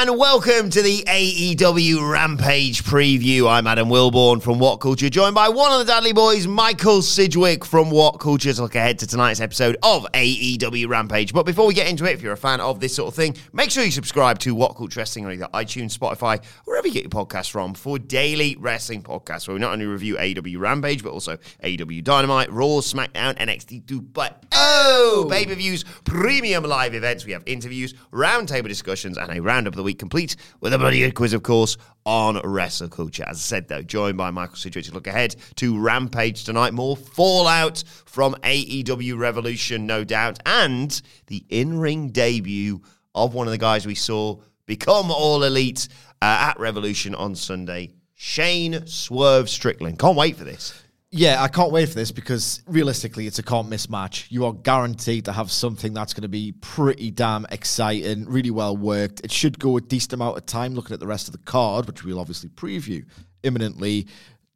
and welcome to the AEW Rampage preview. I'm Adam Wilborn from What Culture, joined by one of the Dudley Boys, Michael Sidgwick from What Culture, to look ahead to tonight's episode of AEW Rampage. But before we get into it, if you're a fan of this sort of thing, make sure you subscribe to What Culture Wrestling on either iTunes, Spotify, wherever you get your podcasts from for daily wrestling podcasts where we not only review AEW Rampage, but also AEW Dynamite, Raw, SmackDown, NXT 2, but oh, pay-per-views, premium live events. We have interviews, roundtable discussions, and a roundup of the week complete with a bloody good quiz, of course, on wrestle culture. As I said, though, joined by Michael Sidgwick to look ahead to Rampage tonight. More fallout from AEW Revolution, no doubt, and the in-ring debut of one of the guys we saw become all elite uh, at Revolution on Sunday, Shane Swerve Strickland. Can't wait for this. Yeah, I can't wait for this because realistically, it's a can't miss match. You are guaranteed to have something that's going to be pretty damn exciting, really well worked. It should go a decent amount of time looking at the rest of the card, which we'll obviously preview imminently.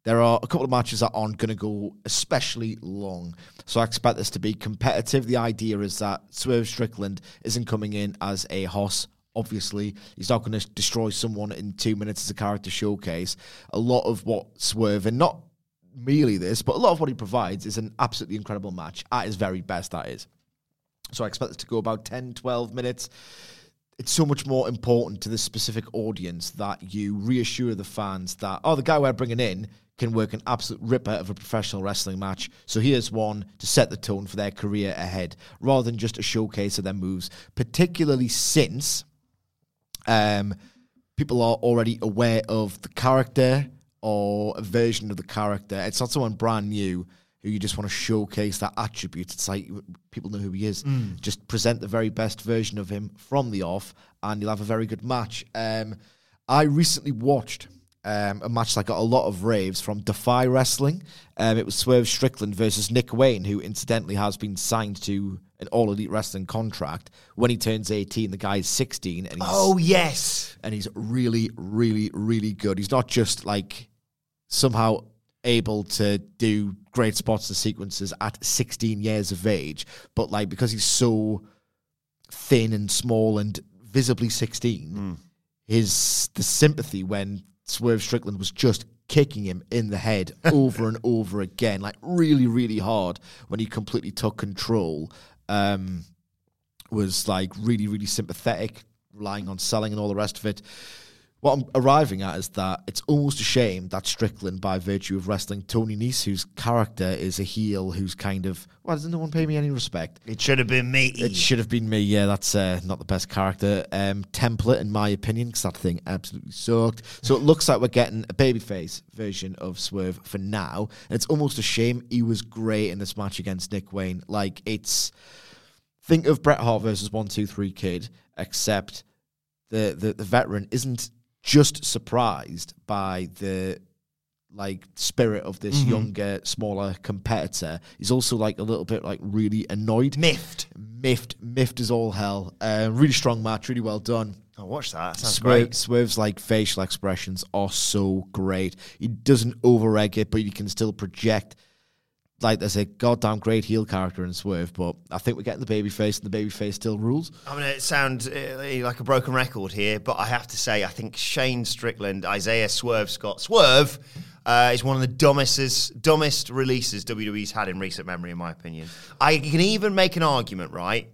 There are a couple of matches that aren't going to go especially long. So I expect this to be competitive. The idea is that Swerve Strickland isn't coming in as a hoss obviously he's not going to destroy someone in two minutes as a character showcase a lot of what swerve and not merely this but a lot of what he provides is an absolutely incredible match. At his very best that is. So i expect this to go about 10 12 minutes. It's so much more important to this specific audience that you reassure the fans that oh the guy we're bringing in can work an absolute ripper of a professional wrestling match. So here's one to set the tone for their career ahead, rather than just a showcase of their moves, particularly since um, people are already aware of the character or a version of the character. It's not someone brand new who you just want to showcase that attribute. It's like people know who he is. Just present the very best version of him from the off, and you'll have a very good match. Um, I recently watched um, a match that got a lot of raves from Defy Wrestling. Um, it was Swerve Strickland versus Nick Wayne, who incidentally has been signed to an All Elite Wrestling contract. When he turns 18, the guy is 16, and he's, Oh, yes. and he's really, really, really good. He's not just like somehow able to do great spots and sequences at 16 years of age, but like because he's so thin and small and visibly 16, his the sympathy when Swerve Strickland was just kicking him in the head over and over again, like really, really hard when he completely took control. Um, was like really, really sympathetic, relying on selling and all the rest of it. What I'm arriving at is that it's almost a shame that Strickland, by virtue of wrestling Tony Nese, whose character is a heel who's kind of, why doesn't no one pay me any respect? It should have been me. It should have been me. Yeah, that's uh, not the best character um, template in my opinion because that thing absolutely sucked. So it looks like we're getting a babyface version of Swerve for now, and it's almost a shame. He was great in this match against Nick Wayne. Like it's think of Bret Hart versus One Two Three Kid, except the the, the veteran isn't just surprised by the like spirit of this younger, smaller competitor. He's also like a little bit like really annoyed, Miffed. miffed, miffed as all hell. Uh, really strong match, really well done. Oh, watch that. That sounds Swerve, great. Swerve's like facial expressions are so great. He doesn't over egg it, but he can still project like there's a goddamn great heel character in Swerve, but I think we're getting the babyface, and the babyface still rules. I mean, it sounds uh, like a broken record here, but I have to say, I think Shane Strickland, Isaiah Swerve Scott, Swerve uh, is one of the dumbest, dumbest releases WWE's had in recent memory, in my opinion. I can even make an argument, right,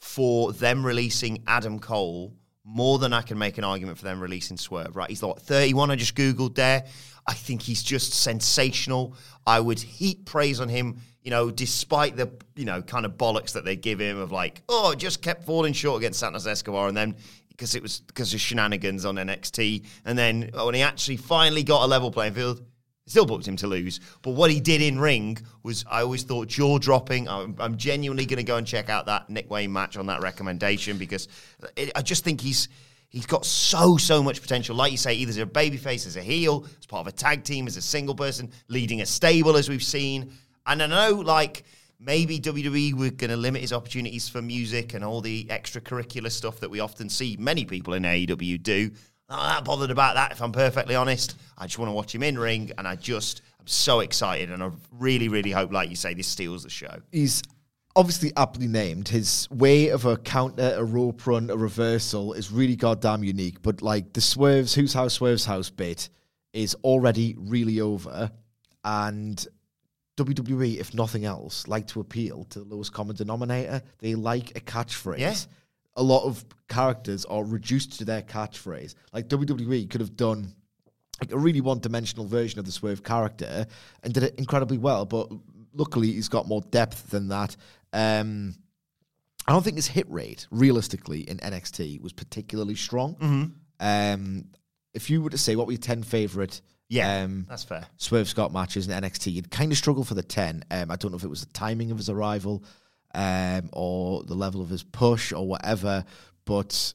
for them releasing Adam Cole more than I can make an argument for them releasing Swerve, right? He's like 31, I just Googled there. I think he's just sensational. I would heap praise on him, you know, despite the, you know, kind of bollocks that they give him of like, oh, just kept falling short against Santos Escobar. And then because it was because of shenanigans on NXT. And then when he actually finally got a level playing field, Still booked him to lose. But what he did in ring was, I always thought, jaw dropping. I'm, I'm, genuinely going to go and check out that Nick Wayne match on that recommendation because it, I just think he's he's got so, so much potential. Like you say, either as a babyface, as a heel, as part of a tag team, as a single person, leading a stable, as we've seen. And I know, like, maybe WWE were going to limit his opportunities for music and all the extracurricular stuff that we often see many people in AEW do. I'm not bothered about that, if I'm perfectly honest. I just want to watch him in ring, and I just, I'm so excited, and I really, really hope, like you say, this steals the show. He's obviously aptly named. His way of a counter, a rope run, a reversal is really goddamn unique. But like the swerves, whose house swerves house bit is already really over, and WWE, if nothing else, like to appeal to the lowest common denominator. They like a catchphrase. Yeah a lot of characters are reduced to their catchphrase. Like WWE could have done like a really one-dimensional version of the Swerve character and did it incredibly well, but luckily he's got more depth than that. Um, I don't think his hit rate, realistically, in NXT was particularly strong. Mm-hmm. Um, if you were to say what were your ten favorite, yeah, um, that's fair, Swerve Scott matches in NXT, you'd kind of struggle for the ten. Um, I don't know if it was the timing of his arrival um, or the level of his push or whatever. But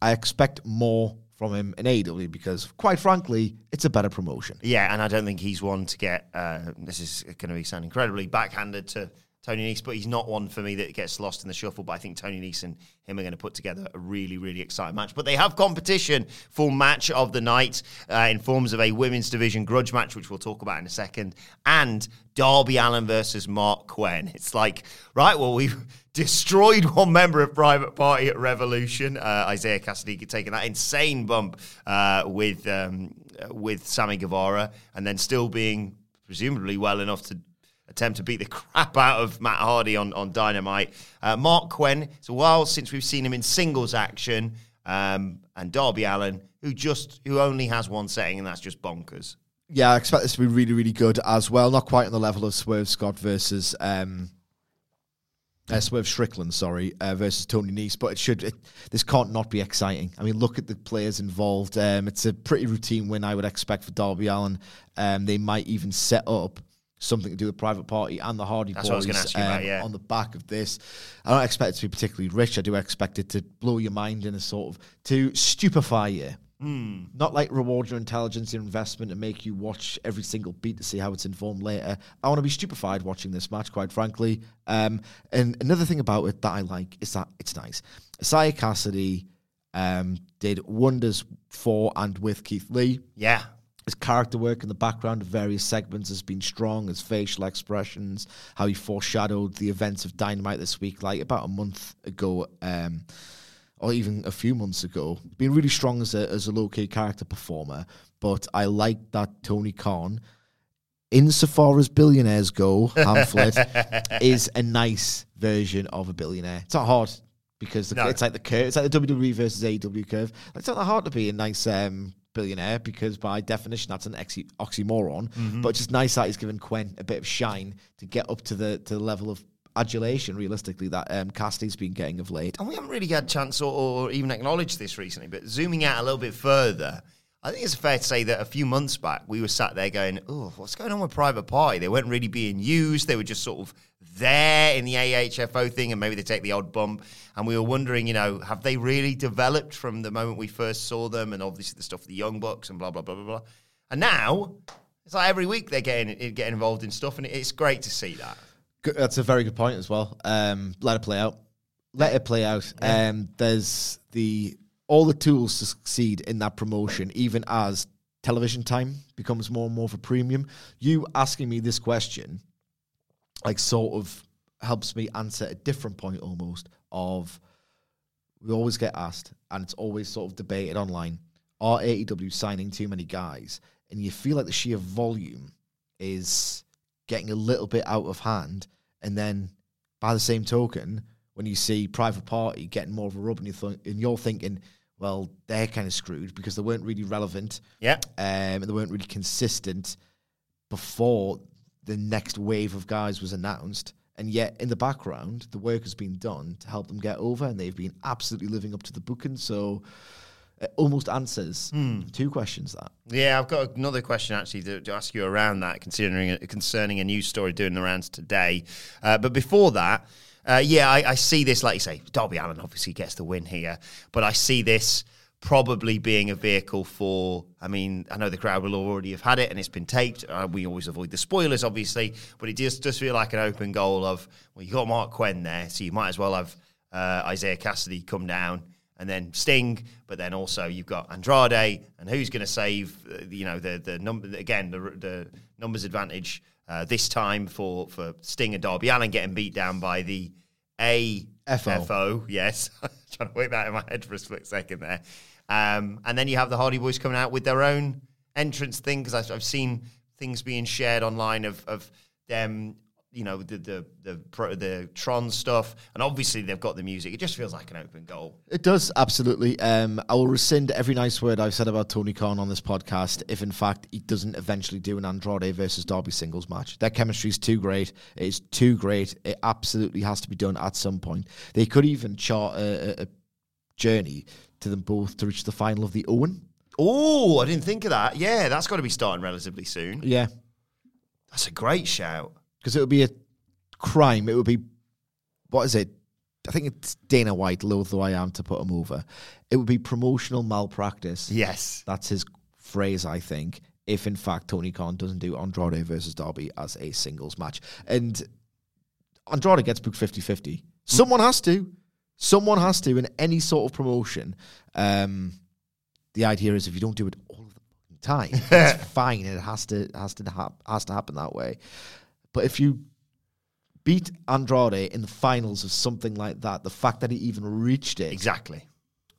I expect more from him in AEW because, quite frankly, it's a better promotion. Yeah, and I don't think he's one to get. Uh, this is going to be sound incredibly backhanded to Tony Nese, but he's not one for me that gets lost in the shuffle. But I think Tony Nese and him are going to put together a really, really exciting match. But they have competition for match of the night uh, in forms of a women's division grudge match, which we'll talk about in a second, and Darby Allin versus Marq Quen. It's like, right, well, we've destroyed one member of Private Party at Revolution. Uh, Isiah Kassidy taking that insane bump uh, with um, with Sammy Guevara, and then still being presumably well enough to attempt to beat the crap out of Matt Hardy on, on Dynamite. Uh, Marq Quen, it's a while since we've seen him in singles action. Um, and Darby Allin, who just who only has one setting, and that's just bonkers. Yeah, I expect this to be really, really good as well. Not quite on the level of Swerve Scott versus um, uh, Swerve Strickland, sorry, uh, versus Tony Nese, but it should. It, this can't not be exciting. I mean, look at the players involved. Um, it's a pretty routine win, I would expect for Darby Allin. Um, they might even set up something to do with Private Party and the Hardy That's Boys um, about, yeah. on the back of this. I don't expect it to be particularly rich. I do expect it to blow your mind in a sort of to stupefy you. Mm. Not like reward your intelligence, your investment, and make you watch every single beat to see how it's informed later. I want to be stupefied watching this match, quite frankly. Um, and another thing about it that I like is that it's nice. Isiah Kassidy um, did wonders for and with Keith Lee. Yeah. His character work in the background of various segments has been strong. His facial expressions, how he foreshadowed the events of Dynamite this week, like about a month ago, um, or even a few months ago. Been really strong as a as a low key character performer. But I like that Tony Khan, insofar as billionaires go, pamphlet is a nice version of a billionaire. It's not hard because the, no. it's like the curve. It's like the WWE versus AEW curve. It's not that hard to be a nice um, billionaire because by definition that's an oxy- oxymoron. Mm-hmm. But just nice that he's given Quen a bit of shine to get up to the to the level of adulation, realistically, that um, Kassidy's been getting of late. And we haven't really had a chance or, or even acknowledged this recently, but zooming out a little bit further, I think it's fair to say that a few months back we were sat there going, "Oh, what's going on with Private Party? They weren't really being used. They were just sort of there in the AFO thing, and maybe they take the odd bump." And we were wondering, you know, have they really developed from the moment we first saw them, and obviously the stuff with the Young Bucks and blah blah blah blah blah. And now it's like every week they're getting getting involved in stuff, and it's great to see that. That's a very good point as well. Um, let it play out. Let it play out. Yeah. Um, there's the all the tools to succeed in that promotion, even as television time becomes more and more of a premium. You asking me this question like sort of helps me answer a different point almost of we always get asked, and it's always sort of debated online: Are AEW signing too many guys? And you feel like the sheer volume is getting a little bit out of hand, and then by the same token, when you see Private Party getting more of a rub, and, you th- and you're thinking, well, they're kind of screwed because they weren't really relevant, Yeah. um, and they weren't really consistent before the next wave of guys was announced. And yet, in the background, the work has been done to help them get over, and they've been absolutely living up to the booking. So, it almost answers two questions that. Yeah, I've got another question actually to, to ask you around that, considering concerning a news story doing the rounds today. Uh, but before that, uh, yeah, I, I see this, like you say, Darby Allin obviously gets the win here, but I see this probably being a vehicle for. I mean, I know the crowd will already have had it and it's been taped. Uh, we always avoid the spoilers, obviously, but it just does feel like an open goal of well, you got Marq Quen there, so you might as well have uh, Isiah Kassidy come down and then Sting, but then also you've got Andrade, and who's going to save? Uh, you know the the number again the the numbers advantage uh, this time for for Sting and Darby Allin getting beat down by the A FO. FO yes, trying to work that in my head for a split second there, um, and then you have the Hardy Boys coming out with their own entrance thing because I've, I've seen things being shared online of of them. You know the the the pro, the Tron stuff, and obviously they've got the music. It just feels like an open goal. It does, absolutely. Um, I will rescind every nice word I've said about Tony Khan on this podcast if, in fact, he doesn't eventually do an Andrade versus Darby singles match. Their chemistry is too great. It is too great. It absolutely has to be done at some point. They could even chart a, a, a journey to them both to reach the final of the Owen. Oh, I didn't think of that. Yeah, that's got to be starting relatively soon. Yeah. That's a great shout. Because it would be a crime. It would be, what is it? I think it's Dana White, loath though I am to put him over. It would be promotional malpractice. Yes. That's his phrase, I think. If in fact Tony Khan doesn't do Andrade versus Darby as a singles match. And Andrade gets booked 50 50. Someone has to. Someone has to in any sort of promotion. Um, the idea is if you don't do it all of the time, it's fine. It has to has to hap- has to happen that way. But if you beat Andrade in the finals of something like that, the fact that he even reached it Exactly.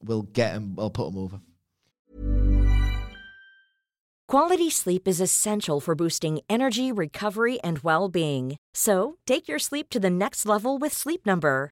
will get him. Will put him over. Quality sleep is essential for boosting energy, recovery, and well being. So, take your sleep to the next level with Sleep Number.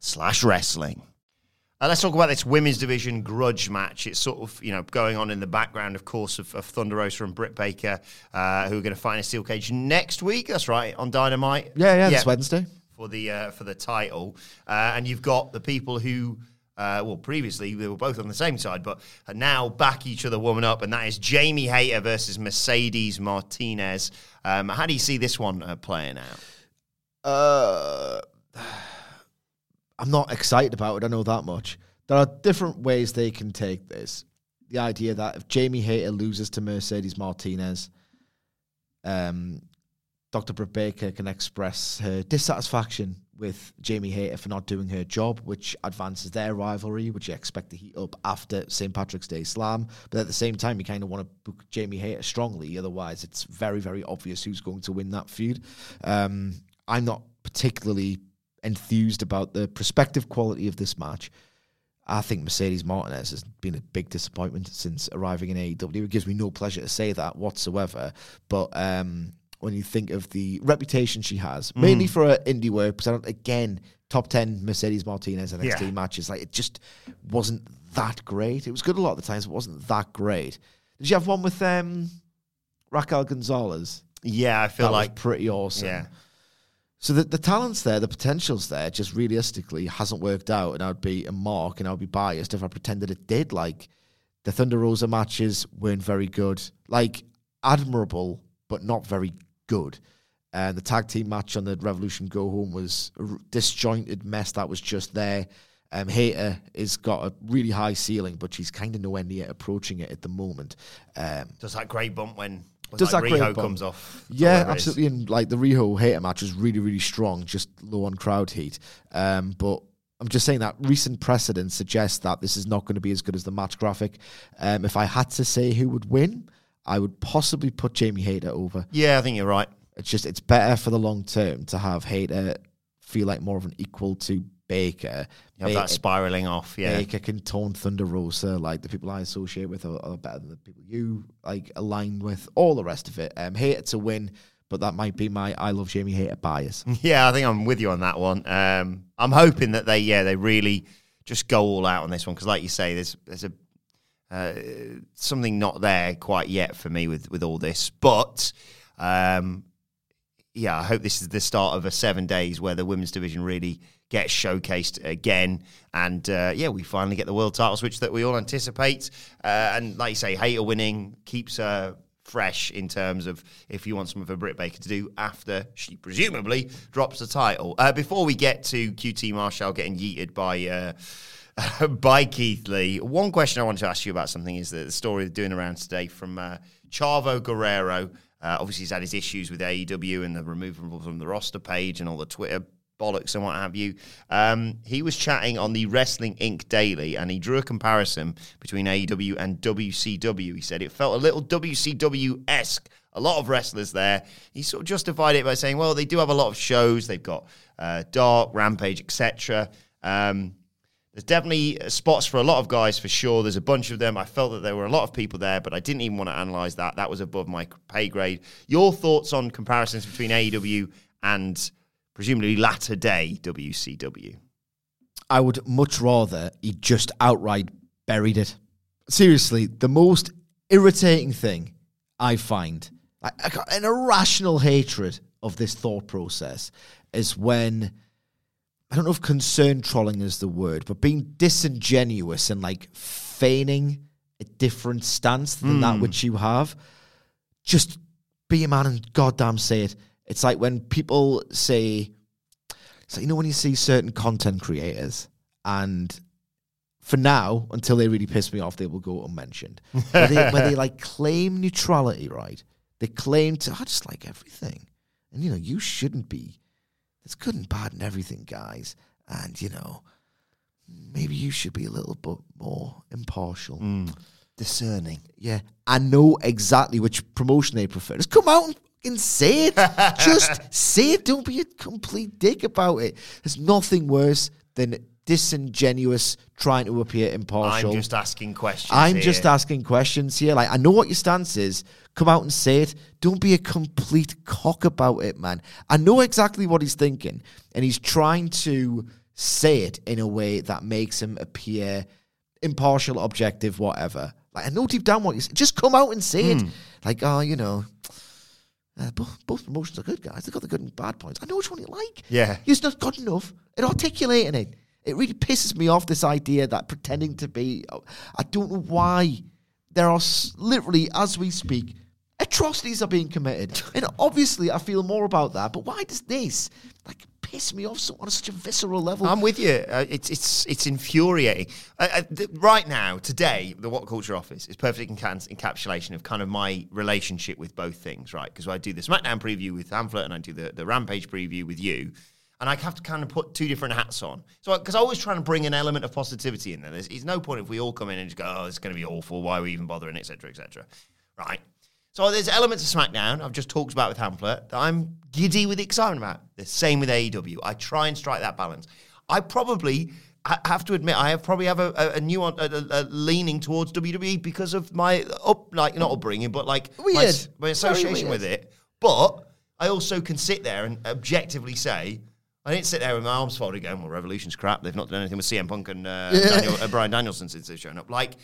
slash wrestling. Uh, let's talk about this women's division grudge match. It's sort of you know going on in the background, of course, of, of Thunder Rosa and Britt Baker, uh, who are going to fight in a steel cage next week. That's right on Dynamite. Yeah, yeah, this Wednesday. for the uh, for the title, uh, and you've got the people who. Uh, well, previously they were both on the same side, but are now back each other woman up, and that is Jamie Hayter versus Mercedes Martinez. Um, how do you see this one uh, playing out? Uh, I'm not excited about it. I know that much. There are different ways they can take this. the idea that if Jamie Hayter loses to Mercedes Martinez, um, Dr. Britt Baker can express her dissatisfaction with Jamie Hayter for not doing her job, which advances their rivalry, which you expect to heat up after St. Patrick's Day Slam. But at the same time, you kind of want to book Jamie Hayter strongly. Otherwise, it's very, very obvious who's going to win that feud. Um, I'm not particularly enthused about the prospective quality of this match. I think Mercedes Martinez has been a big disappointment since arriving in AEW. It gives me no pleasure to say that whatsoever. But um, when you think of the reputation she has, mainly for her indie work, because I don't, again, top 10 Mercedes Martinez NXT Yeah. matches, like it just wasn't that great. It was good a lot of the times, but it wasn't that great. Did you have one with um, Raquel Gonzalez? Yeah, I feel that like was pretty awesome. yeah. So the, the talent's there, the potential's there, just realistically hasn't worked out. And I'd be a mark and I'd be biased if I pretended it did. Like the Thunder Rosa matches weren't very good. Like admirable, but not very good. And the tag team match on the Revolution Go Home was a disjointed mess that was just there. Um, Hayter has got a really high ceiling, but she's kind of nowhere near approaching it at the moment. Um, Does that great bump when when Does like that Riho bump. comes off? Yeah, Whatever it is. absolutely. And like the Riho Hayter match was really, really strong, just low on crowd heat. Um, but I'm just saying that recent precedent suggests that this is not going to be as good as the match graphic. Um, if I had to say who would win, I would possibly put Jamie Hayter over. Yeah, I think you're right. It's just it's better for the long term to have Hayter feel like more of an equal to Baker. You have that spiraling off. Yeah, Baker can tone Thunder Rosa, like the people I associate with are, are better than the people you like align with. All the rest of it, um, Hayter to win, but that might be my I love Jamie Hayter bias. Yeah, I think I'm with you on that one. Um, I'm hoping that they, yeah, they really just go all out on this one because, like you say, there's there's a uh, something not there quite yet for me with with all this. But um, yeah, I hope this is the start of a seven days where the women's division really gets showcased again, and uh, yeah, we finally get the world title switch that we all anticipate. Uh, and like you say, Hayter winning keeps her fresh in terms of if you want some of her Britt Baker to do after she presumably drops the title. Uh, before we get to QT Marshall getting yeeted by. Uh, by Keith Lee. One question I wanted to ask you about something is that the story doing around today from uh, Chavo Guerrero. Uh, obviously, he's had his issues with AEW and the removal from the roster page and all the Twitter bollocks and what have you. Um, he was chatting on the Wrestling Inc. Daily and he drew a comparison between AEW and WCW. He said it felt a little WCW esque. A lot of wrestlers there. He sort of justified it by saying, well, they do have a lot of shows. They've got uh, Dark, Rampage, etc. Um, there's definitely uh, spots for a lot of guys for sure. There's a bunch of them. I felt that there were a lot of people there, but I didn't even want to analyze that. That was above my pay grade. Your thoughts on comparisons between AEW and presumably latter day WCW? I would much rather he just outright buried it. Seriously, the most irritating thing I find, got an irrational hatred of this thought process, is when I don't know if concern trolling is the word, but being disingenuous and like feigning a different stance than that hmm. which you have. Just be a man and goddamn say it. It's like when people say, so you know when you see certain content creators and for now, until they really piss me off, they will go unmentioned. where, they, where they like claim neutrality, right? They claim to, I just like everything. And you know, you shouldn't be. There's good and bad in everything, guys. And you know, maybe you should be a little bit more impartial. Hmm. Discerning. Yeah, I know exactly which promotion they prefer. Just come out and say it. Just say it. Don't be a complete dick about it. There's nothing worse than disingenuous trying to appear impartial. I'm just asking questions. I'm here. just asking questions here. Like, I know what your stance is. Come out and say it. Don't be a complete cock about it, man. I know exactly what he's thinking, and he's trying to say it in a way that makes him appear impartial, objective, whatever. Like, I know deep down what he's Just come out and say it. Like, oh, you know. Uh, both, both promotions are good, guys. They've got the good and bad points. I know which one you like. Yeah. You're not good enough at articulating it. It really pisses me off, this idea that pretending to be. I don't know why. There are literally, as we speak, atrocities are being committed. and obviously, I feel more about that. But why does this, like, piss me off so, on such a visceral level. I'm with you. Uh, it's it's it's infuriating. Uh, uh, th- right now, today, the What Culture office is perfect enca- encapsulation of kind of my relationship with both things, right? Because I do the SmackDown preview with Hamflet and I do the, the Rampage preview with you. And I have to kind of put two different hats on. So, because I always try to bring an element of positivity in there. There's, there's no point if we all come in and just go, oh, it's going to be awful. Why are we even bothering, etc., etc. Right? So there's elements of SmackDown I've just talked about with Hamlet that I'm giddy with excitement about. The same with AEW. I try and strike that balance. I probably I have to admit I have probably have a, a, a new a, a, a leaning towards WWE because of my up like not upbringing, but like my, my association with it. But I also can sit there and objectively say. I didn't sit there with my arms folded going, well, Revolution's crap. They've not done anything with CM Punk and uh, Daniel, uh, Bryan Danielson since they've shown up. Like,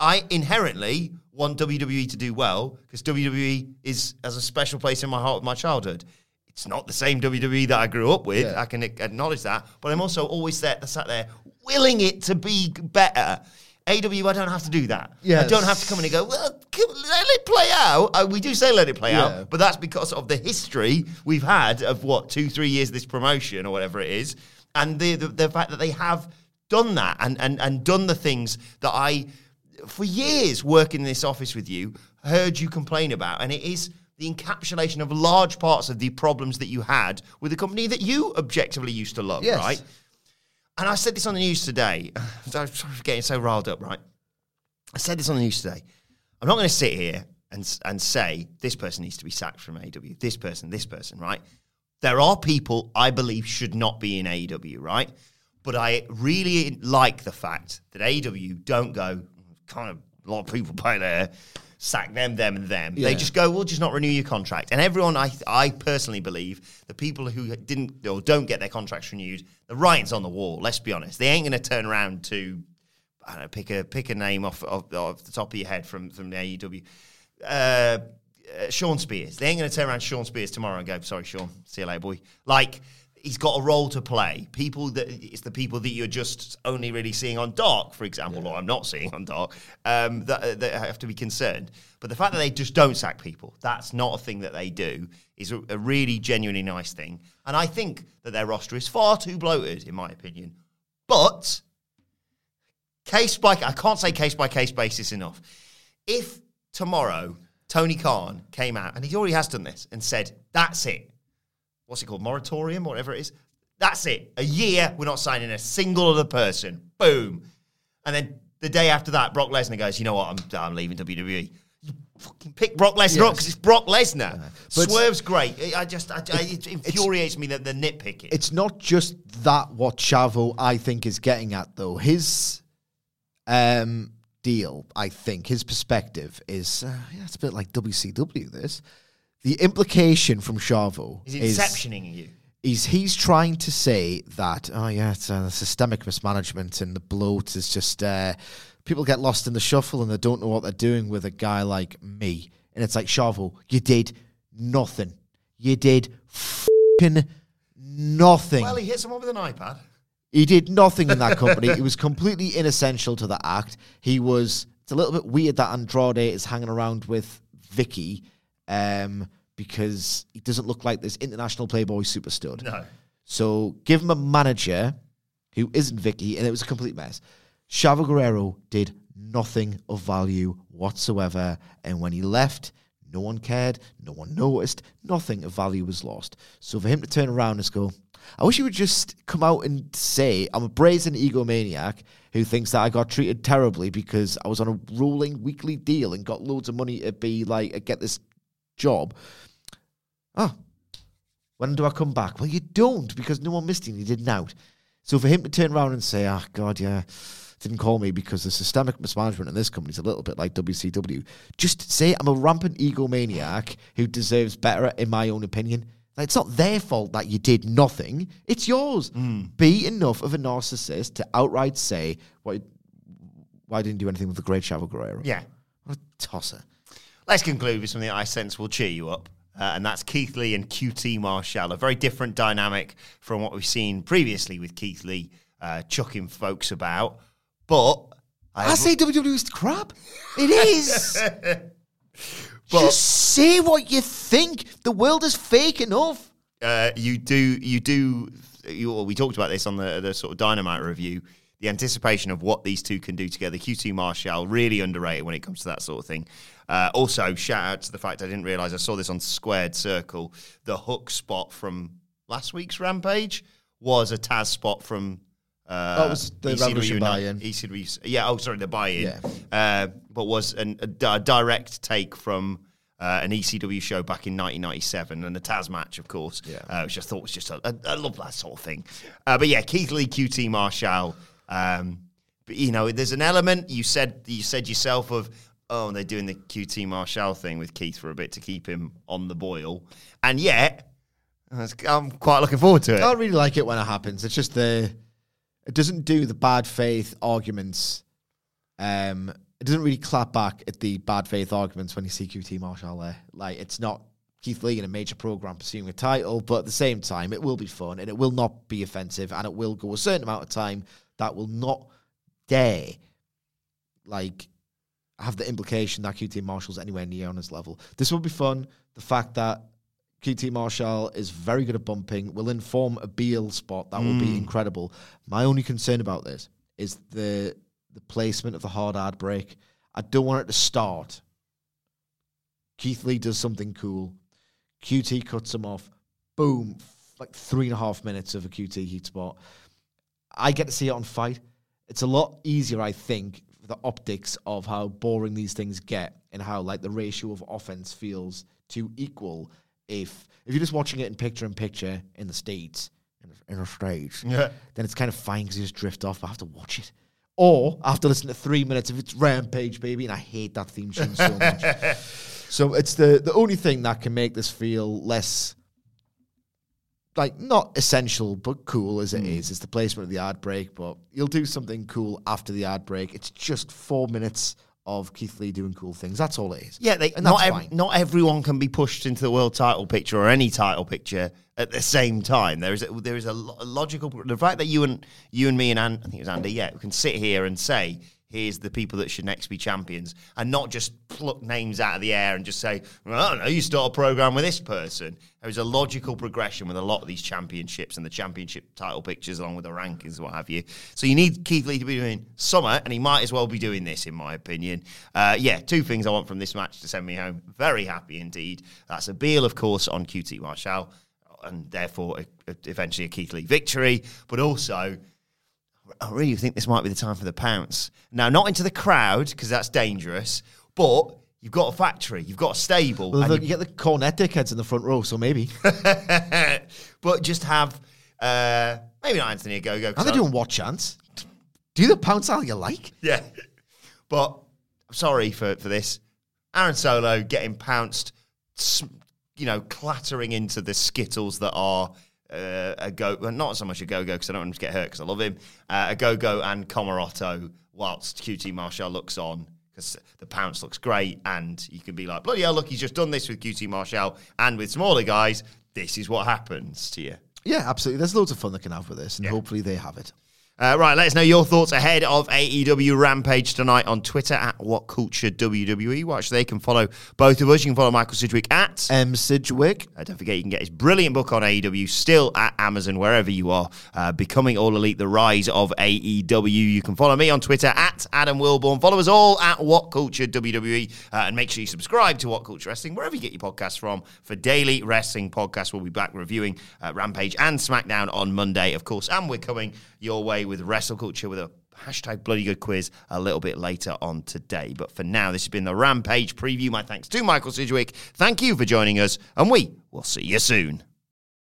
I inherently want WWE to do well because WWE is as a special place in my heart of my childhood. It's not the same WWE that I grew up with. I can acknowledge that, but I'm also always there, sat there, willing it to be better. AW, I don't have to do that. I don't have to come in and go, well, it play out. Uh, we do say let it play Yeah. out, but that's because of the history we've had of what two, three years of this promotion or whatever it is, and the the, the fact that they have done that and, and and done the things that I, for years working in this office with you, heard you complain about, and it is the encapsulation of large parts of the problems that you had with the company that you objectively used to love, Yes. right? And I said this on the news today. I'm getting so riled up, right? I said this on the news today. I'm not going to sit here and and say this person needs to be sacked from AEW. This person, this person, right? There are people I believe should not be in AEW, right? But I really like the fact that AEW don't go kind of a lot of people play there, sack them, them, and them. They just go, we'll just not renew your contract. And everyone, I I personally believe the people who didn't or don't get their contracts renewed, the writing's on the wall. Let's be honest. They ain't going to turn around to I don't know, pick a pick a name off, off, off the top of your head from from the AEW. Uh, uh, Shawn Spears. They ain't going to turn around Shawn Spears tomorrow and go, "Sorry, Shawn, see you later, boy." Like he's got a role to play. People that it's the people that you're just only really seeing on Dark, for example, or I'm not seeing on Dark. Um, that, that have to be concerned. But the fact that they just don't sack people, that's not a thing that they do. Is a, a really genuinely nice thing. And I think that their roster is far too bloated, in my opinion. But case by I can't say case by case basis enough. If tomorrow Tony Khan came out and he already has done this and said, "That's it," what's it called, moratorium, whatever it is. That's it. A year, we're not signing a single other person. Boom. And then the day after that, Brock Lesnar goes, "You know what? I'm I'm leaving WWE." You fucking pick Brock Lesnar up because it's Brock Lesnar. But- Swerve's great. I I just, I, I, it infuriates me that the nitpicking. It's not just that what Chavo I think is getting at though. His um, deal, I think, his perspective is uh, yeah, it's a bit like WCW. This the implication from Chavo is inceptioning you. he's he's trying to say that oh yeah, it's uh, systemic mismanagement and the bloat is just uh, people get lost in the shuffle and they don't know what they're doing with a guy like me. And it's like Chavo, you did nothing. You did fucking nothing. Well, he hit someone with an iPad. He did nothing in that company. he was completely inessential to the act. He was. It's a little bit weird that Andrade is hanging around with Vickie, um, because he doesn't look like this international Playboy super stud. No. So give him a manager who isn't Vickie, and it was a complete mess. Chavo Guerrero did nothing of value whatsoever, and when he left, no one cared, no one noticed, nothing of value was lost. So for him to turn around and go, I wish he would just come out and say, I'm a brazen egomaniac who thinks that I got treated terribly because I was on a rolling weekly deal and got loads of money to be like, get this job. Oh, when do I come back? Well, you don't because no one missed him. He didn't out. So for him to turn around and say, "Ah, God, yeah, didn't call me because the systemic mismanagement in this company is a little bit like WCW," just say I'm a rampant egomaniac who deserves better, in my own opinion. Like, it's not their fault that you did nothing; it's yours. Be enough of a narcissist to outright say, "Why, why didn't you do anything with the great Chavo Guerrero?" Yeah. what a tosser. Let's conclude with something I sense will cheer you up. Uh, and that's Keith Lee and QT Marshall. A very different dynamic from what we've seen previously with Keith Lee uh, chucking folks about. But I, I say WWE's crap. It is. Just say what you think. The world is fake enough. uh, you do you do you, well, we talked about this on the the sort of dynamite review. The anticipation of what these two can do together. QT Marshall really underrated when it comes to that sort of thing. Uh, also, shout out to the fact I didn't realize I saw this on Squared Circle. The hook spot from last week's Rampage was a Taz spot from. Uh, Oh, was the ECW Revolution buy-in. ECW, yeah. Oh, sorry, the buy-in. Yeah. Uh, but was an, a, di- direct take from uh, an ECW show back in 1997 and the Taz match, of course, Yeah. uh, which I thought was just a, I love that sort of thing. Uh, but yeah, Keith Lee, QT Marshall. Um, but you know, there's an element you said you said yourself of oh, they're doing the QT Marshall thing with Keith for a bit to keep him on the boil, and yet I'm quite looking forward to it. I really like it when it happens. It's just the it doesn't do the bad faith arguments. Um, it doesn't really clap back at the bad faith arguments when you see QT Marshall there. Like it's not Keith Lee in a major program pursuing a title, but at the same time, it will be fun and it will not be offensive, and it will go a certain amount of time that will not dare like have the implication that QT Marshall's anywhere near on his level. This will be fun. The fact that QT Marshall is very good at bumping will inform a Beal spot that will be hmm. incredible. My only concern about this is the the placement of the hard ad break. I don't want it to start. Keith Lee does something cool. QT cuts him off. Boom. Like three and a half minutes of a QT heat spot. I get to see it on fight. It's a lot easier, I think, for the optics of how boring these things get and how like the ratio of offense feels to equal if if you're just watching it in picture in picture in the states in a, stage, Yeah. then it's kind of fine because you just drift off. But I have to watch it, or I have to listen to three minutes if it's Rampage, baby, and I hate that theme tune so much. So it's the the only thing that can make this feel less like not essential but cool as it hmm. is. It's the placement of the ad break, but you'll do something cool after the ad break. It's just four minutes of Keith Lee doing cool things. That's all it is. Yeah, they, and not that's ev- fine. not everyone can be pushed into the world title picture or any title picture at the same time. There is a, there is a, lo- a logical the fact that you and you and me and An- I think it was Andy, yeah, we can sit here and say here's the people that should next be champions and not just pluck names out of the air and just say, well, I don't know, you start a program with this person. There is a logical progression with a lot of these championships and the championship title pictures along with the rankings what have you. So you need Keith Lee to be doing summer and he might as well be doing this in my opinion. Uh, yeah, two things I want from this match to send me home. Very happy indeed. That's a Beal, of course, on QT Marshall and therefore a, a, eventually a Keith Lee victory, but also I really think this might be the time for the pounce. Now, not into the crowd because that's dangerous, but you've got a factory, you've got a stable, Well, and the- you- you get the cornet dickheads in the front row, so maybe. but just have uh, maybe not Anthony Ogogo. Are they doing what chance? Do the pounce how you like. Yeah, but I'm sorry for for this. Aaron Solo getting pounced, you know, clattering into the skittles that are. Uh, a go, well, not so much Ogogo because I don't want him to get hurt because I love him. Uh, Ogogo and Comoroto, whilst QT Marshall looks on because the pounce looks great, and you can be like, bloody hell, look, he's just done this with QT Marshall and with smaller guys. This is what happens to you. Yeah, absolutely. There's loads of fun they can have with this, and hopefully they have it. Uh, right, let us know your thoughts ahead of AEW Rampage tonight on Twitter at What Culture WWE. Watch they can follow both of us. You can follow Michael Sidgwick at. M. Sidgwick. Uh, don't forget, you can get his brilliant book on AEW still at Amazon, wherever you are. Uh, Becoming All Elite, The Rise of AEW. You can follow me on Twitter at Adam Wilborn. Follow us all at What Culture WWE. Uh, and make sure you subscribe to What Culture Wrestling, wherever you get your podcasts from, for daily wrestling podcasts. We'll be back reviewing uh, Rampage and SmackDown on Monday, of course. And we're coming your way with Wrestle Culture with a hashtag bloody good quiz a little bit later on today. But for now, this has been the Rampage preview. My thanks to Michael Sidgwick. Thank you for joining us, and we will see you soon.